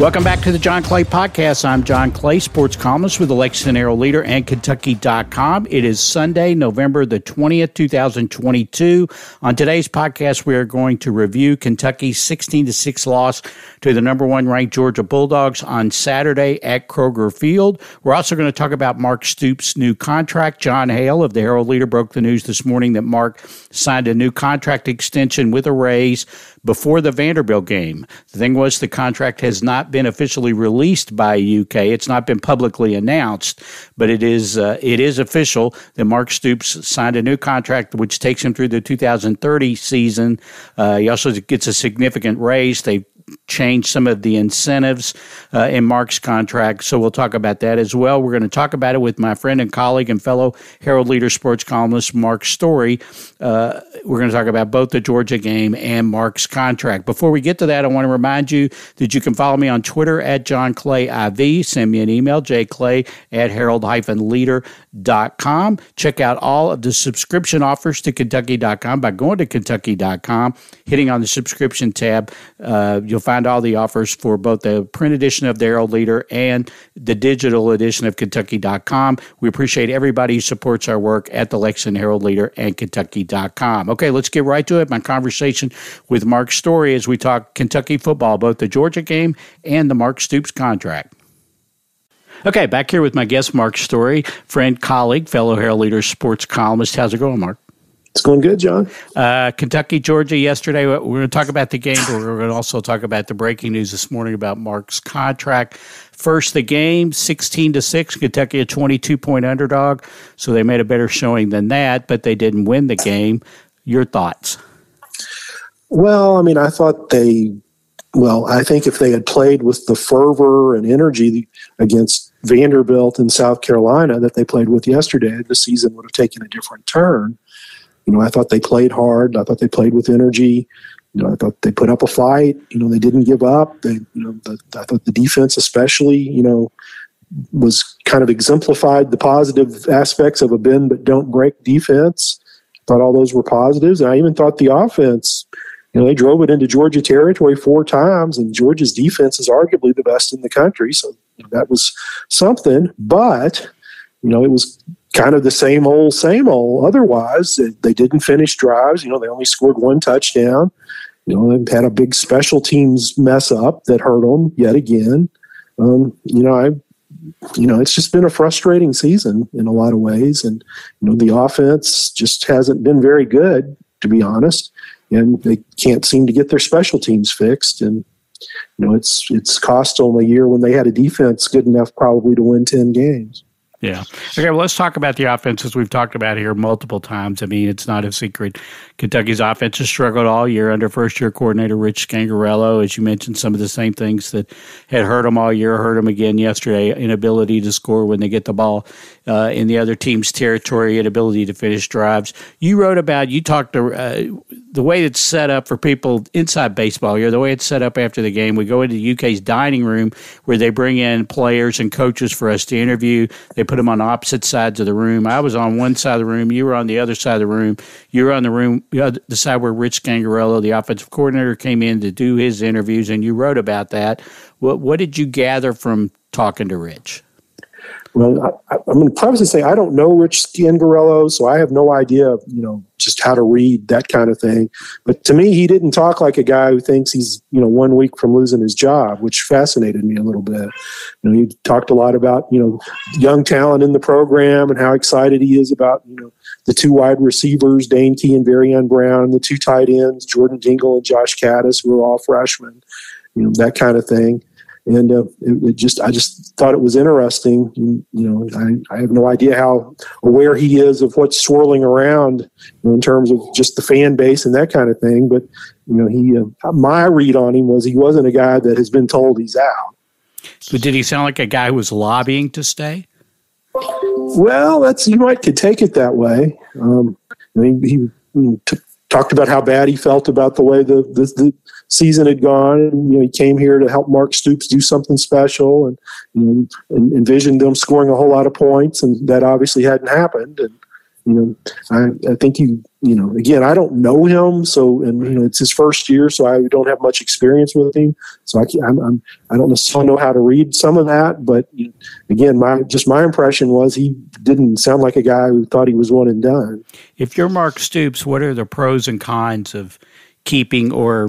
Welcome back to the John Clay Podcast. I'm John Clay, sports columnist with the Lexington Herald Leader and Kentucky.com. It is Sunday, November the 20th, 2022. On today's podcast, we are going to review Kentucky's 16 to 6 loss to the number one ranked Georgia Bulldogs on Saturday at Kroger Field. We're also going to talk about Mark Stoops' new contract. John Hale of the Herald Leader broke the news this morning that Mark signed a new contract extension with a raise before the Vanderbilt game. The thing was, the contract has not been officially released by UK. It's not been publicly announced, but it is uh, it is official that Mark Stoops signed a new contract, which takes him through the 2030 season. Uh, he also gets a significant raise. They change some of the incentives uh, in Mark's contract. So we'll talk about that as well. We're going to talk about it with my friend and colleague and fellow Herald Leader sports columnist, Mark Story. Uh, we're going to talk about both the Georgia game and Mark's contract. Before we get to that, I want to remind you that you can follow me on Twitter at John Clay IV. Send me an email, jclay at herald-leader.com. Check out all of the subscription offers to Kentucky.com by going to Kentucky.com, hitting on the subscription tab. Uh, you'll find all the offers for both the print edition of the Herald Leader and the digital edition of Kentucky.com. We appreciate everybody who supports our work at the Lexington Herald Leader and Kentucky.com. Okay, let's get right to it. My conversation with Mark Story as we talk Kentucky football, both the Georgia game and the Mark Stoops contract. Okay, back here with my guest, Mark Story, friend, colleague, fellow Herald Leader sports columnist. How's it going, Mark? It's going good, John. Uh, Kentucky, Georgia yesterday. We're going to talk about the game, but we're going to also talk about the breaking news this morning about Mark's contract. First, the game, 16 to 6. Kentucky, a 22 point underdog. So they made a better showing than that, but they didn't win the game. Your thoughts? Well, I mean, I thought they, well, I think if they had played with the fervor and energy against Vanderbilt in South Carolina that they played with yesterday, the season would have taken a different turn. You know, I thought they played hard. I thought they played with energy. You know, I thought they put up a fight. You know, they didn't give up. They, you know, the, I thought the defense, especially, you know, was kind of exemplified the positive aspects of a bend but don't break defense. I Thought all those were positives. And I even thought the offense, you know, they drove it into Georgia territory four times, and Georgia's defense is arguably the best in the country. So that was something. But you know, it was kind of the same old, same old. Otherwise, they didn't finish drives. You know, they only scored one touchdown. You know, they had a big special teams mess up that hurt them yet again. Um, you know, I, you know, it's just been a frustrating season in a lot of ways, and you know, the offense just hasn't been very good, to be honest, and they can't seem to get their special teams fixed. And you know, it's it's cost them a year when they had a defense good enough probably to win ten games. Yeah. Okay. Well, let's talk about the offenses we've talked about here multiple times. I mean, it's not a secret. Kentucky's offense has struggled all year under first year coordinator Rich Scangarello. As you mentioned, some of the same things that had hurt them all year hurt them again yesterday inability to score when they get the ball uh, in the other team's territory, inability to finish drives. You wrote about, you talked to, uh, the way it's set up for people inside baseball here, the way it's set up after the game, we go into the UK's dining room where they bring in players and coaches for us to interview. They put them on opposite sides of the room. I was on one side of the room. You were on the other side of the room. You were on the room, the side where Rich Scangarello, the offensive coordinator, came in to do his interviews, and you wrote about that. What, what did you gather from talking to Rich? Well, I, am going to and say I don't know Rich Scangarello, so I have no idea, you know, just how to read that kind of thing. But to me, he didn't talk like a guy who thinks he's, you know, one week from losing his job, which fascinated me a little bit. You know, he talked a lot about, you know, young talent in the program and how excited he is about, you know, the two wide receivers, Dane Key and Barion Brown, the two tight ends, Jordan Dingle and Josh Kattus, who are all freshmen, you know, that kind of thing and uh, it, it, just I just thought it was interesting. You, you know, I, I, have no idea how aware he is of what's swirling around you know, in terms of just the fan base and that kind of thing. But you know, he uh, my read on him was he wasn't a guy that has been told he's out. But did he sound like a guy who was lobbying to stay? Well, that's you might could take it that way. Um, I mean, he, he t- talked about how bad he felt about the way the, the, the season had gone. And, you know, he came here to help Mark Stoops do something special, and, you know, and envisioned them scoring a whole lot of points, and that obviously hadn't happened. And you know, I, I think you, you know, again, I don't know him, so and you know, it's his first year, so I don't have much experience with him, so I can't, I'm, I'm I don't necessarily know how to read some of that, but again, my just my impression was he didn't sound like a guy who thought he was one and done. If you're Mark Stoops, what are the pros and cons of keeping or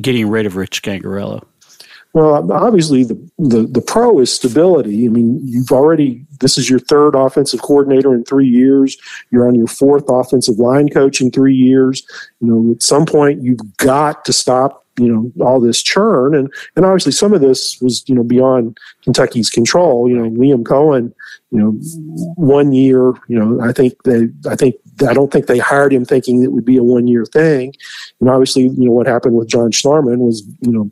getting rid of Rich Scangarello? Well, obviously the, the, the pro is stability. I mean, you've already this is your third offensive coordinator in three years. You're on your fourth offensive line coach in three years. You know, at some point you've got to stop you know all this churn. And and obviously some of this was you know beyond Kentucky's control. You know Liam Coen you know one year you know I think they I think I don't think they hired him thinking it would be a one year thing. And obviously you know what happened with John Schlarman was you know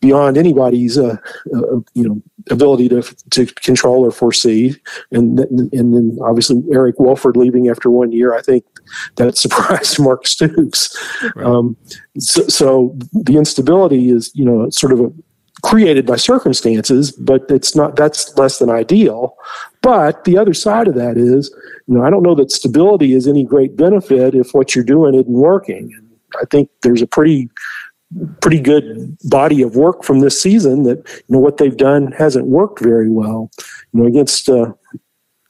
beyond anybody's uh, uh, you know ability to to control or foresee. And and then obviously Eric Wolford leaving after one year I think that surprised Mark Stoops. Right. um, so, so the instability is you know sort of a created by circumstances, but it's not that's less than ideal. But the other side of that is, you know, I don't know that stability is any great benefit if what you're doing isn't working. And I think there's a pretty pretty good body of work from this season that you know what they've done hasn't worked very well. You know, against uh,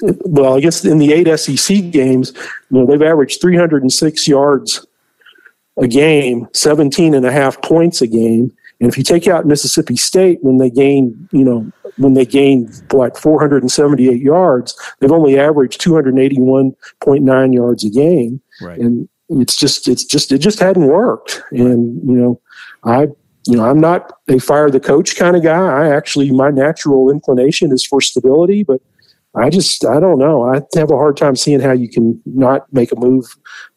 well, I guess in the eight SEC games, you know, they've averaged 306 yards a game, 17 and a half points a game. And if you take out Mississippi State when they gain, you know, when they gain like 478 yards, they've only averaged 281.9 yards a game. Right. And it's just it's just it just hadn't worked. And you know, I you know, I'm not a fire the coach kind of guy. I actually my natural inclination is for stability, but I just I don't know. I have a hard time seeing how you can not make a move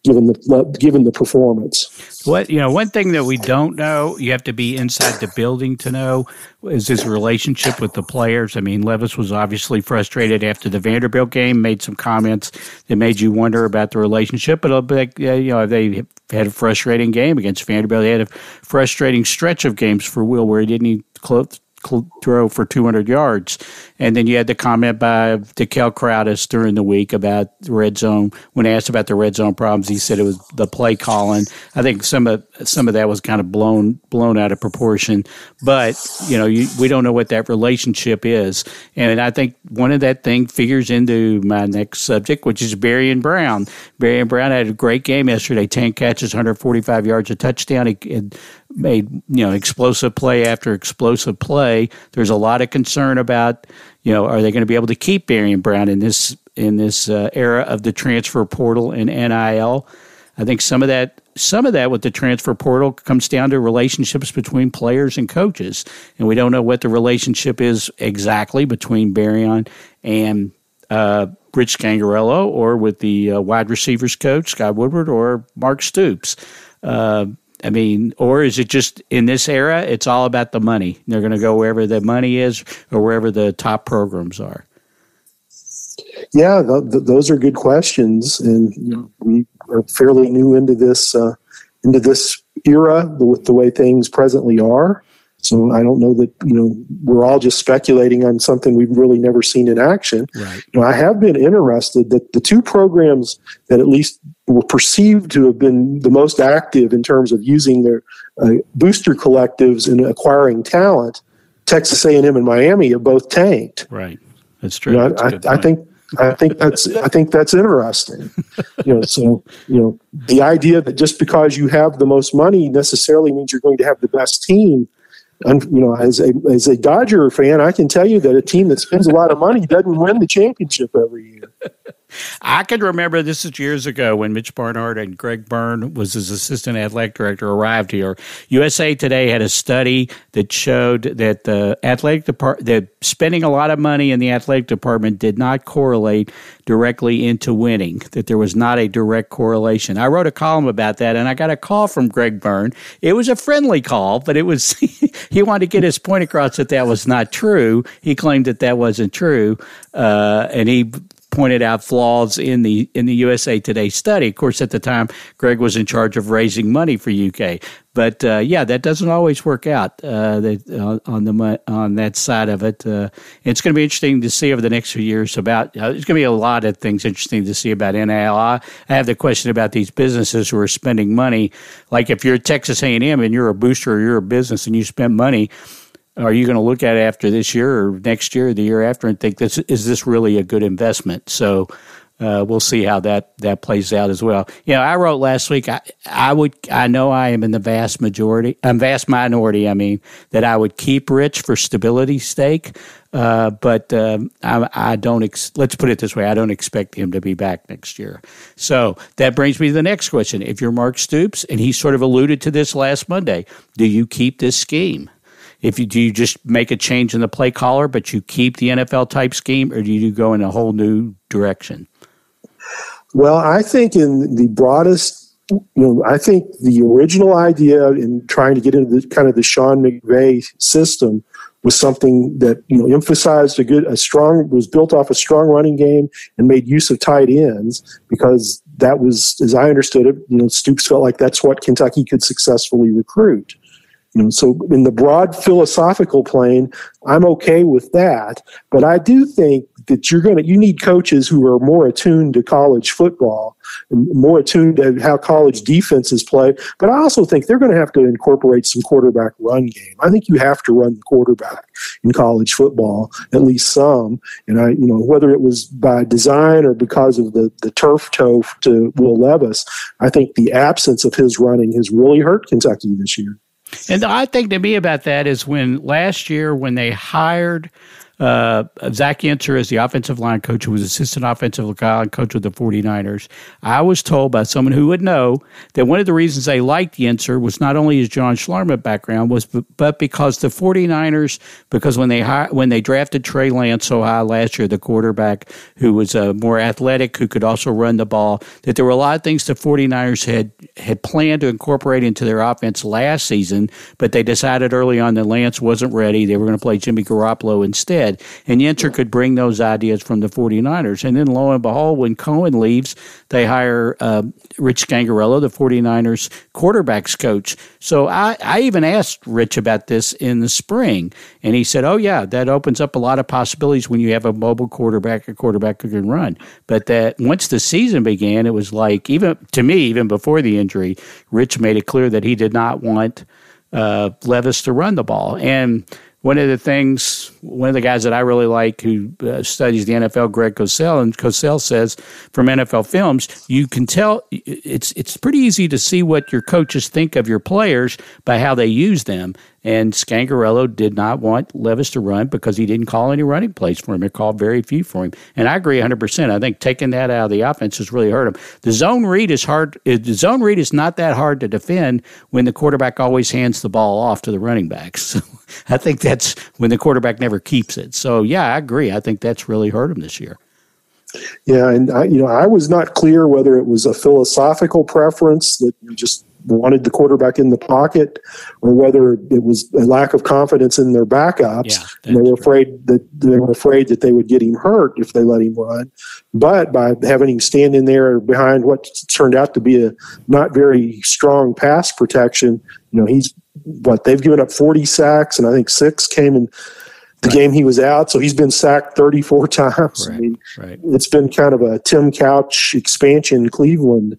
given the given the performance. What you know, one thing that we don't know, you have to be inside the building to know, is his relationship with the players. I mean, Levis was obviously frustrated after the Vanderbilt game, made some comments that made you wonder about the relationship. But like, you know, they had a frustrating game against Vanderbilt. They had a frustrating stretch of games for Will where he didn't close throw for 200 yards. And then you had the comment by DeKel Crowdus during the week about the red zone. When asked about the red zone problems, he said it was the play calling. I think some of some of that was kind of blown blown out of proportion. But you know, you, we don't know what that relationship is. And I think one of that thing figures into my next subject, which is Barion Brown. Barion Brown had a great game yesterday. Ten catches, 145 yards, a touchdown. He, made you know explosive play after explosive play. There's a lot of concern about you know are they going to be able to keep Barion Brown in this in this uh, era of the transfer portal and NIL. I think some of that some of that with the transfer portal comes down to relationships between players and coaches, and we don't know what the relationship is exactly between Barion and uh, Rich Scangarello, or with the uh, wide receivers coach Scott Woodward or Mark Stoops. Uh, I mean, or is it just in this era, it's all about the money? They're going to go wherever the money is or wherever the top programs are. Yeah, th- th- those are good questions, and you know, we are fairly new into this uh, into this era with the way things presently are. So I don't know that you know we're all just speculating on something we've really never seen in action. Right. You know, I have been interested that the two programs that at least were perceived to have been the most active in terms of using their uh, booster collectives and acquiring talent, Texas A&M and Miami, have both tanked. Right. That's true. You know, I, I, I think I think that's I think that's interesting. you know, so you know the idea that just because you have the most money necessarily means you're going to have the best team you know, as a as a Dodger fan, I can tell you that a team that spends a lot of money doesn't win the championship every year. I can remember this is years ago when Mitch Barnhart and Greg Byrne was his assistant athletic director arrived here. USA Today had a study that showed that the athletic department that spending a lot of money in the athletic department did not correlate directly into winning. That there was not a direct correlation. I wrote a column about that, and I got a call from Greg Byrne. It was a friendly call, but it was he wanted to get his point across that that was not true. He claimed that that wasn't true, uh, and he pointed out flaws in the in the USA Today study. Of course, at the time, Greg was in charge of raising money for UK. But uh, yeah, that doesn't always work out uh, uh, on the on that side of it. Uh, it's going to be interesting to see over the next few years about. Uh, there's going to be a lot of things interesting to see about NIL. I have the question about these businesses who are spending money. Like if you're Texas A&M and you're a booster or you're a business and you spend money are you going to look at after this year or next year or the year after and think this is this really a good investment? So uh, we'll see how that that plays out as well. You know, I wrote last week. I, I would. I know I am in the vast majority, um, vast minority. I mean, that I would keep Rich for stability stake, uh, but um, I, I, don't. Ex- let's put it this way: I don't expect him to be back next year. So that brings me to the next question. If you're Mark Stoops, and he sort of alluded to this last Monday, do you keep this scheme? If you do you just make a change in the play caller, but you keep the NFL type scheme, or do you go in a whole new direction? Well, I think in the broadest, you know, I think the original idea in trying to get into the kind of the Sean McVay system was something that you know emphasized a good, a strong, was built off a strong running game and made use of tight ends because that was, as I understood it, you know, Stoops felt like that's what Kentucky could successfully recruit. So in the broad philosophical plane, I'm okay with that. But I do think that you're going to you need coaches who are more attuned to college football more attuned to how college defenses play. But i also think they're going to have to incorporate some quarterback run game. I think you have to run the quarterback in college football at least some. And i you know whether it was by design or because of the the turf toe to will levis i think the absence of his running has really hurt kentucky this year and the odd thing to me about that is when last year when they hired uh, Zach Yenser is the offensive line coach, who was assistant offensive line coach with the 49ers. I was told by someone who would know that one of the reasons they liked Yenser was not only his John Schlarman background, was but because the 49ers, because when they when they drafted Trey Lance so high last year, the quarterback who was uh, more athletic, who could also run the ball, that there were a lot of things the 49ers had had planned to incorporate into their offense last season, but they decided early on that Lance wasn't ready. They were going to play Jimmy Garoppolo instead. And Yenser could bring those ideas from the 49ers. And then lo and behold, when Coen leaves, they hire uh, Rich Scangarello, the 49ers quarterbacks coach. So I, I even asked Rich about this in the spring. And he said, oh, yeah, that opens up a lot of possibilities when you have a mobile quarterback, a quarterback who can run. But that once the season began, it was like, even to me, even before the injury, Rich made it clear that he did not want uh, Levis to run the ball. And one of the things, one of the guys that I really like who uh, studies the NFL, Greg Cosell, and Cosell says from NFL films, you can tell it's it's pretty easy to see what your coaches think of your players by how they use them. And Scangarello did not want Levis to run because he didn't call any running plays for him. He called very few for him. And I agree 100%. I think taking that out of the offense has really hurt him. The zone read is hard. Eh, the zone read is not that hard to defend when the quarterback always hands the ball off to the running backs. I think that's when the quarterback never keeps it. So, yeah, I agree. I think that's really hurt him this year. Yeah, and I, you know, I was not clear whether it was a philosophical preference that you just wanted the quarterback in the pocket, or whether it was a lack of confidence in their backups. Yeah, and they were afraid that they were afraid that they would get him hurt if they let him run. But by having him stand in there behind what turned out to be a not very strong pass protection, you know, he's what they've given up 40 sacks, and I think six came in the right. game he was out. So he's been sacked 34 times. Right. I mean, right. it's been kind of a Tim Couch expansion Cleveland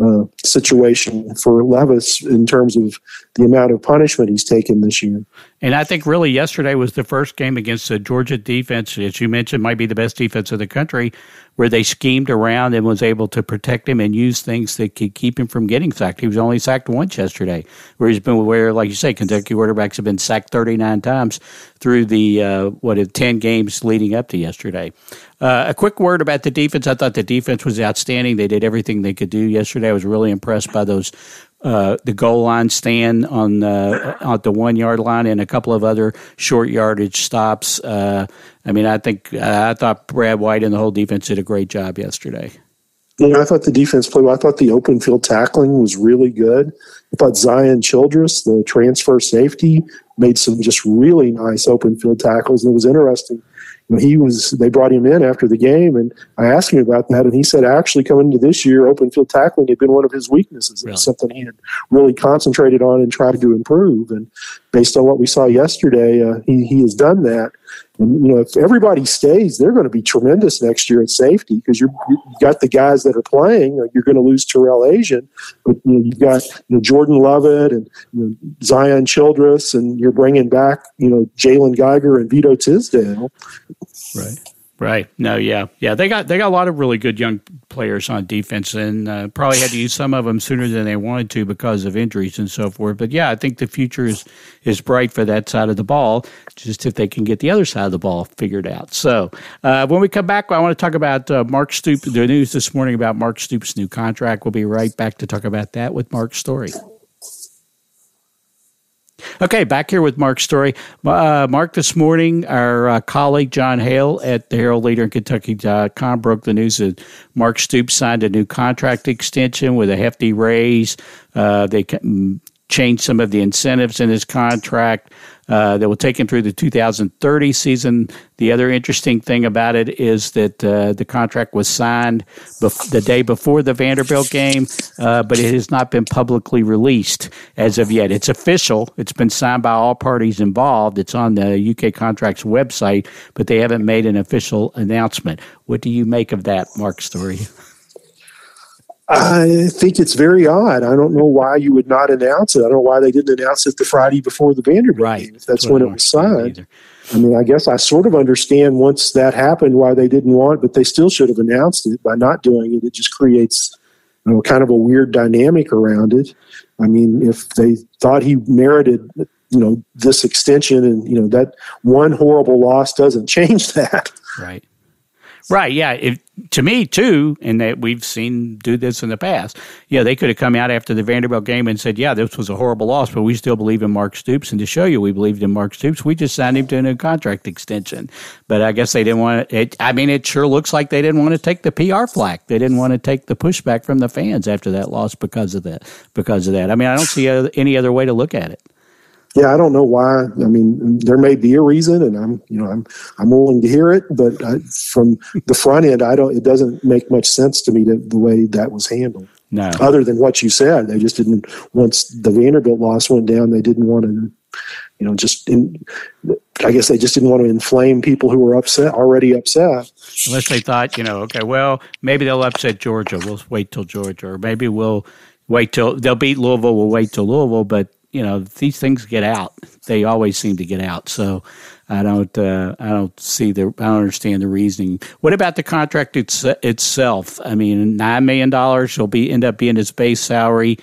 uh, situation for Levis in terms of the amount of punishment he's taken this year. And I think really yesterday was the first game against the Georgia defense, as you mentioned, might be the best defense in the country, where they schemed around and was able to protect him and use things that could keep him from getting sacked. He was only sacked once yesterday, where he's been where, like you say, Kentucky quarterbacks have been sacked 39 times through the uh, what 10 games leading up to yesterday. Uh, a quick word about the defense. I thought the defense was outstanding. They did everything they could do yesterday. I was really impressed by those uh, the goal line stand on uh, on the one yard line and a couple of other short yardage stops. Uh, I mean, I think I thought Brad White and the whole defense did a great job yesterday. Yeah, I thought the defense played well. I thought the open field tackling was really good. I thought Zion Childress, the transfer safety, made some just really nice open field tackles. And it was interesting he was they brought him in after the game, and I asked him about that, and he said actually coming into this year, open field tackling had been one of his weaknesses. Really? It was something he had really concentrated on and tried to improve. And based on what we saw yesterday, uh, he he has done that. And, you know, if everybody stays, they're going to be tremendous next year at safety because you've got the guys that are playing. You're going to lose Tyrell Ajian, but you you've got you know, Jordan Lovett and you know, Zion Childress, and you're bringing back you know Jalen Geiger and Vito Tisdale. Right. Right. No. Yeah. Yeah. They got they got a lot of really good young players on defense, and uh, probably had to use some of them sooner than they wanted to because of injuries and so forth. But yeah, I think the future is is bright for that side of the ball. Just if they can get the other side of the ball figured out. So uh, when we come back, I want to talk about uh, Mark Stoops. The news this morning about Mark Stoops' new contract. We'll be right back to talk about that with Mark Story. Okay, back here with Mark's Story. Uh, Mark, this morning, our uh, colleague John Hale at the Herald Leader in Kentucky.com broke the news that Mark Stoops signed a new contract extension with a hefty raise. Uh, they changed some of the incentives in his contract uh, that will take him through the 2030 season. The other interesting thing about it is that uh, the contract was signed bef- the day before the Vanderbilt game, uh, but it has not been publicly released as of yet. It's official. It's been signed by all parties involved. It's on the UK Contracts website, but they haven't made an official announcement. What do you make of that, Mark Story? I think it's very odd. I don't know why you would not announce it. I don't know why they didn't announce it the Friday before the Vanderbilt right. game. If that's, that's when it was signed. I mean, I guess I sort of understand once that happened why they didn't want, but they still should have announced it. By not doing it, it just creates you know, kind of a weird dynamic around it. I mean, if they thought he merited, you know, this extension, and you know that one horrible loss doesn't change that. Right. Right. Yeah. To me too, and that we've seen do this in the past. Yeah, they could have come out after the Vanderbilt game and said, "Yeah, this was a horrible loss, but we still believe in Mark Stoops." And to show you we believed in Mark Stoops, we just signed him to a new contract extension. But I guess they didn't want it. I mean, it sure looks like they didn't want to take the PR flack. They didn't want to take the pushback from the fans after that loss because of that. Because of that, I mean, I don't see any other way to look at it yeah, I don't know why. I mean, there may be a reason, and I'm, you know, I'm, I'm willing to hear it. But I, from the front end, I don't. It doesn't make much sense to me to, the way that was handled. No. Other than what you said, they just didn't. Once the Vanderbilt loss went down, they didn't want to, you know, just. In, I guess they just didn't want to inflame people who were upset already upset. Unless they thought, you know, okay, well, maybe they'll upset Georgia. We'll wait till Georgia, or maybe we'll wait till they'll beat Louisville. We'll wait till Louisville, but you know these things get out. They always seem to get out. So I don't uh, I don't see the I don't understand the reasoning. What about the contract it's, itself? I mean, nine million dollars will be end up being his base salary.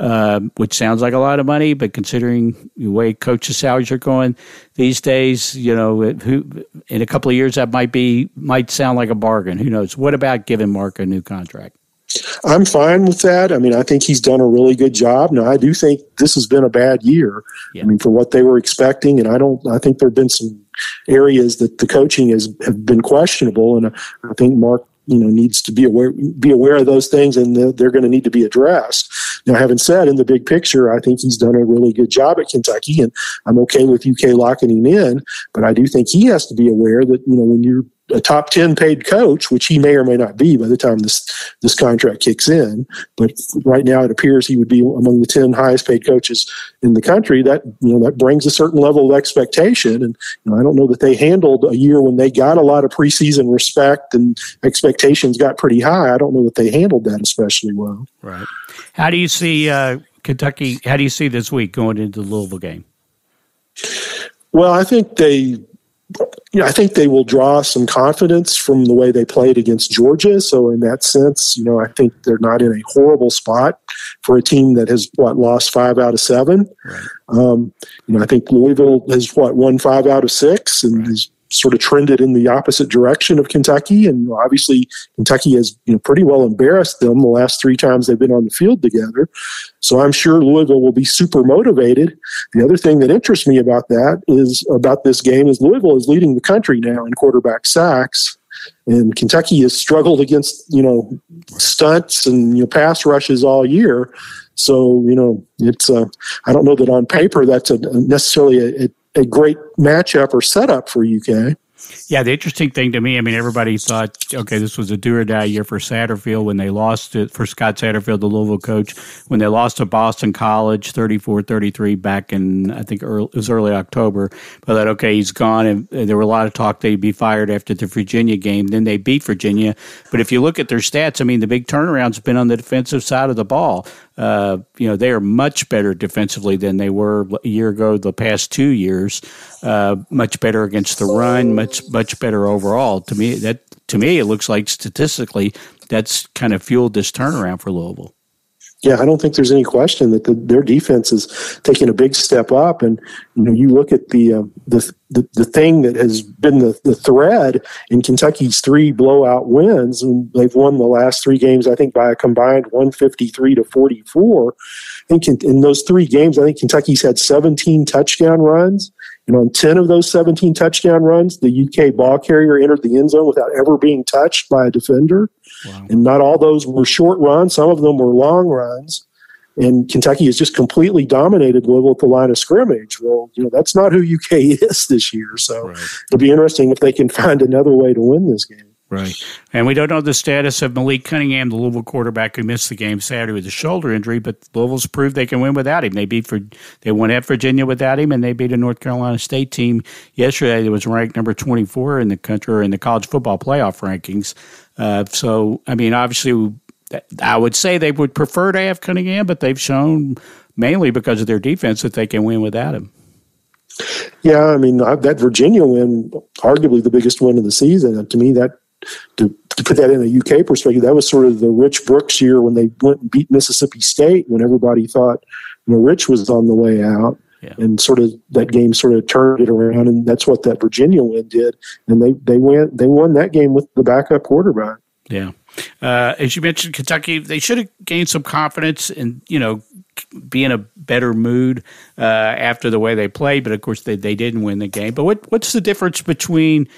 Uh, which sounds like a lot of money, but considering the way coaches' salaries are going these days, you know, who, in a couple of years that might be might sound like a bargain. Who knows? What about giving Mark a new contract? I'm fine with that. I mean, I think he's done a really good job. Now, I do think this has been a bad year. Yeah. I mean, for what they were expecting, and I don't. I think there have been some areas that the coaching has have been questionable, and I think Mark, you know, needs to be aware be aware of those things, and they're, they're going to need to be addressed. Now, having said, in the big picture, I think he's done a really good job at Kentucky, and I'm okay with UK locking him in. But I do think he has to be aware that you know when you're a top 10 paid coach, which he may or may not be by the time this, this contract kicks in. But right now it appears he would be among the 10 highest paid coaches in the country. That, you know, that brings a certain level of expectation. And you know, I don't know that they handled a year when they got a lot of preseason respect and expectations got pretty high. I don't know that they handled that especially well. Right. How do you see uh, Kentucky? How do you see this week going into the Louisville game? Well, I think they you know, I think they will draw some confidence from the way they played against Georgia. So in that sense, you know, I think they're not in a horrible spot for a team that has what lost five out of seven. Right. Um, you know, I think Louisville has what won five out of six and right. is sort of trended in the opposite direction of Kentucky. And obviously, Kentucky has you know, pretty well embarrassed them the last three times they've been on the field together. So I'm sure Louisville will be super motivated. The other thing that interests me about that is about this game is Louisville is leading the country now in quarterback sacks. And Kentucky has struggled against, you know, stunts and you know, pass rushes all year. So, you know, it's, uh, I don't know that on paper that's a, necessarily a, a a great matchup or setup for UK. Yeah, the interesting thing to me, I mean, everybody thought, okay, this was a do or die year for Satterfield when they lost it, for Scott Satterfield, the Louisville coach, when they lost to Boston College 34 33 back in, I think early, it was early October. But that, okay, he's gone. And there were a lot of talk he'd be fired after the Virginia game. Then they beat Virginia. But if you look at their stats, I mean, the big turnaround's been on the defensive side of the ball. Uh, you know, they are much better defensively than they were a year ago, the past two years. Uh, much better against the run, much much better overall. To me, that to me, it looks like statistically that's kind of fueled this turnaround for Louisville. Yeah, I don't think there's any question that the, their defense is taking a big step up. And you know, you look at the uh, the, the, the thing that has been the, the thread in Kentucky's three blowout wins, and they've won the last three games, I think, by a combined 153 to 44. I think in, in those three games, I think Kentucky's had 17 touchdown runs. And on 10 of those 17 touchdown runs, the UK ball carrier entered the end zone without ever being touched by a defender. Wow. And not all those were short runs, some of them were long runs. And Kentucky has just completely dominated Louisville at the line of scrimmage. Well, you know, that's not who UK is this year. So right. it'll be interesting if they can find another way to win this game. Right. And we don't know the status of Malik Cunningham, the Louisville quarterback who missed the game Saturday with a shoulder injury, but Louisville's proved they can win without him. They beat for they won at Virginia without him and they beat a North Carolina State team yesterday that was ranked number 24 in the country or in the college football playoff rankings. Uh, so, I mean, obviously I would say they would prefer to have Cunningham, but they've shown mainly because of their defense that they can win without him. Yeah, I mean that Virginia win, arguably the biggest win of the season. To me, that to, to put that in a UK perspective, that was sort of the Rich Brooks year when they went and beat Mississippi State when everybody thought you know Rich was on the way out. Yeah. And sort of that game sort of turned it around, and that's what that Virginia win did. And they they went they won that game with the backup quarterback. Yeah, uh, as you mentioned, Kentucky they should have gained some confidence and you know be in a better mood uh, after the way they played. But of course, they they didn't win the game. But what what's the difference between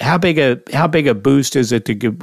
how big a how big a boost is it to give,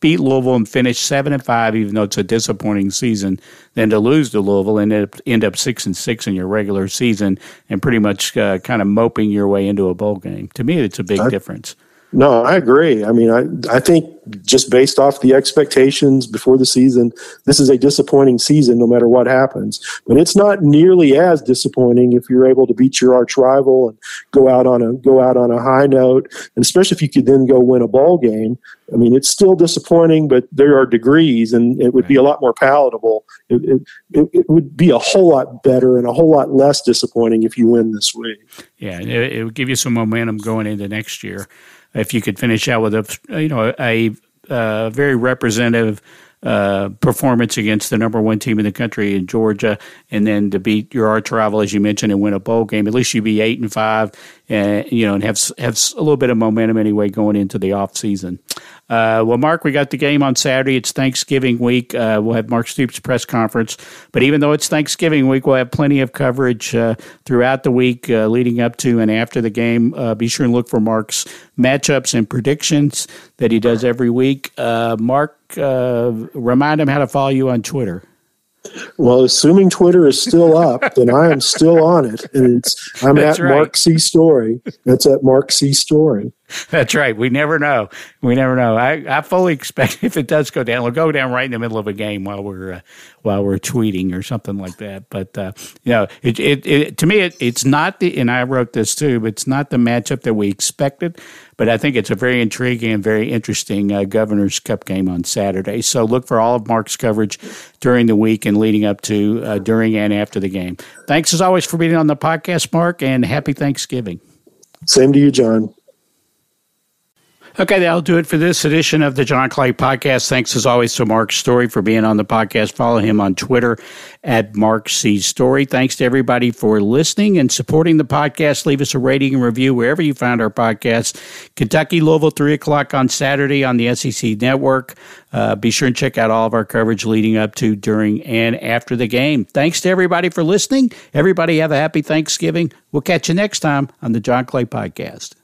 beat Louisville and finish seven and five, even though it's a disappointing season, than to lose to Louisville and end up, end up six and six in your regular season and pretty much uh, kind of moping your way into a bowl game? To me, it's a big I, difference. No, I agree. I mean, I I think just based off the expectations before the season, this is a disappointing season no matter what happens. But it's not nearly as disappointing if you're able to beat your arch rival and go out on a go out on a high note, and especially if you could then go win a ball game. I mean, it's still disappointing, but there are degrees, and it would be a lot more palatable. It, it, it would be a whole lot better and a whole lot less disappointing if you win this week. Yeah, it, it would give you some momentum going into next year if you could finish out with a you know a, a very representative uh, performance against the number one team in the country in Georgia, and then to beat your arch rival, as you mentioned, and win a bowl game. At least you'd be eight and five, and you know, and have have a little bit of momentum anyway going into the off season. Uh, well, Mark, we got the game on Saturday. It's Thanksgiving week. Uh, we'll have Mark Stoops' press conference. But even though it's Thanksgiving week, we'll have plenty of coverage uh, throughout the week uh, leading up to and after the game. Uh, be sure and look for Mark's matchups and predictions that he does every week. Uh, Mark, remind him how to follow you on Twitter. Well, assuming Twitter is still up, then I am still on it. And it's I'm That's at right. Mark C Story. That's at Mark C Story. That's right. We never know. We never know. I, I fully expect if it does go down, it'll go down right in the middle of a game while we're uh, while we're tweeting or something like that. But uh, you know, it, it, it to me it, it's not the and I wrote this too. But it's not the matchup that we expected. But I think it's a very intriguing and very interesting uh, Governor's Cup game on Saturday. So look for all of Mark's coverage during the week and leading up to, uh, during, and after the game. Thanks as always for being on the podcast, Mark, and happy Thanksgiving. Same to you, John. Okay, that'll do it for this edition of the John Clay Podcast. Thanks as always to Mark Story for being on the podcast. Follow him on Twitter at Mark C. Story. Thanks to everybody for listening and supporting the podcast. Leave us a rating and review wherever you found our podcast. Kentucky Louisville, 3 o'clock on Saturday on the SEC Network. Uh, be sure and check out all of our coverage leading up to, during, and after the game. Thanks to everybody for listening. Everybody have a happy Thanksgiving. We'll catch you next time on the John Clay Podcast.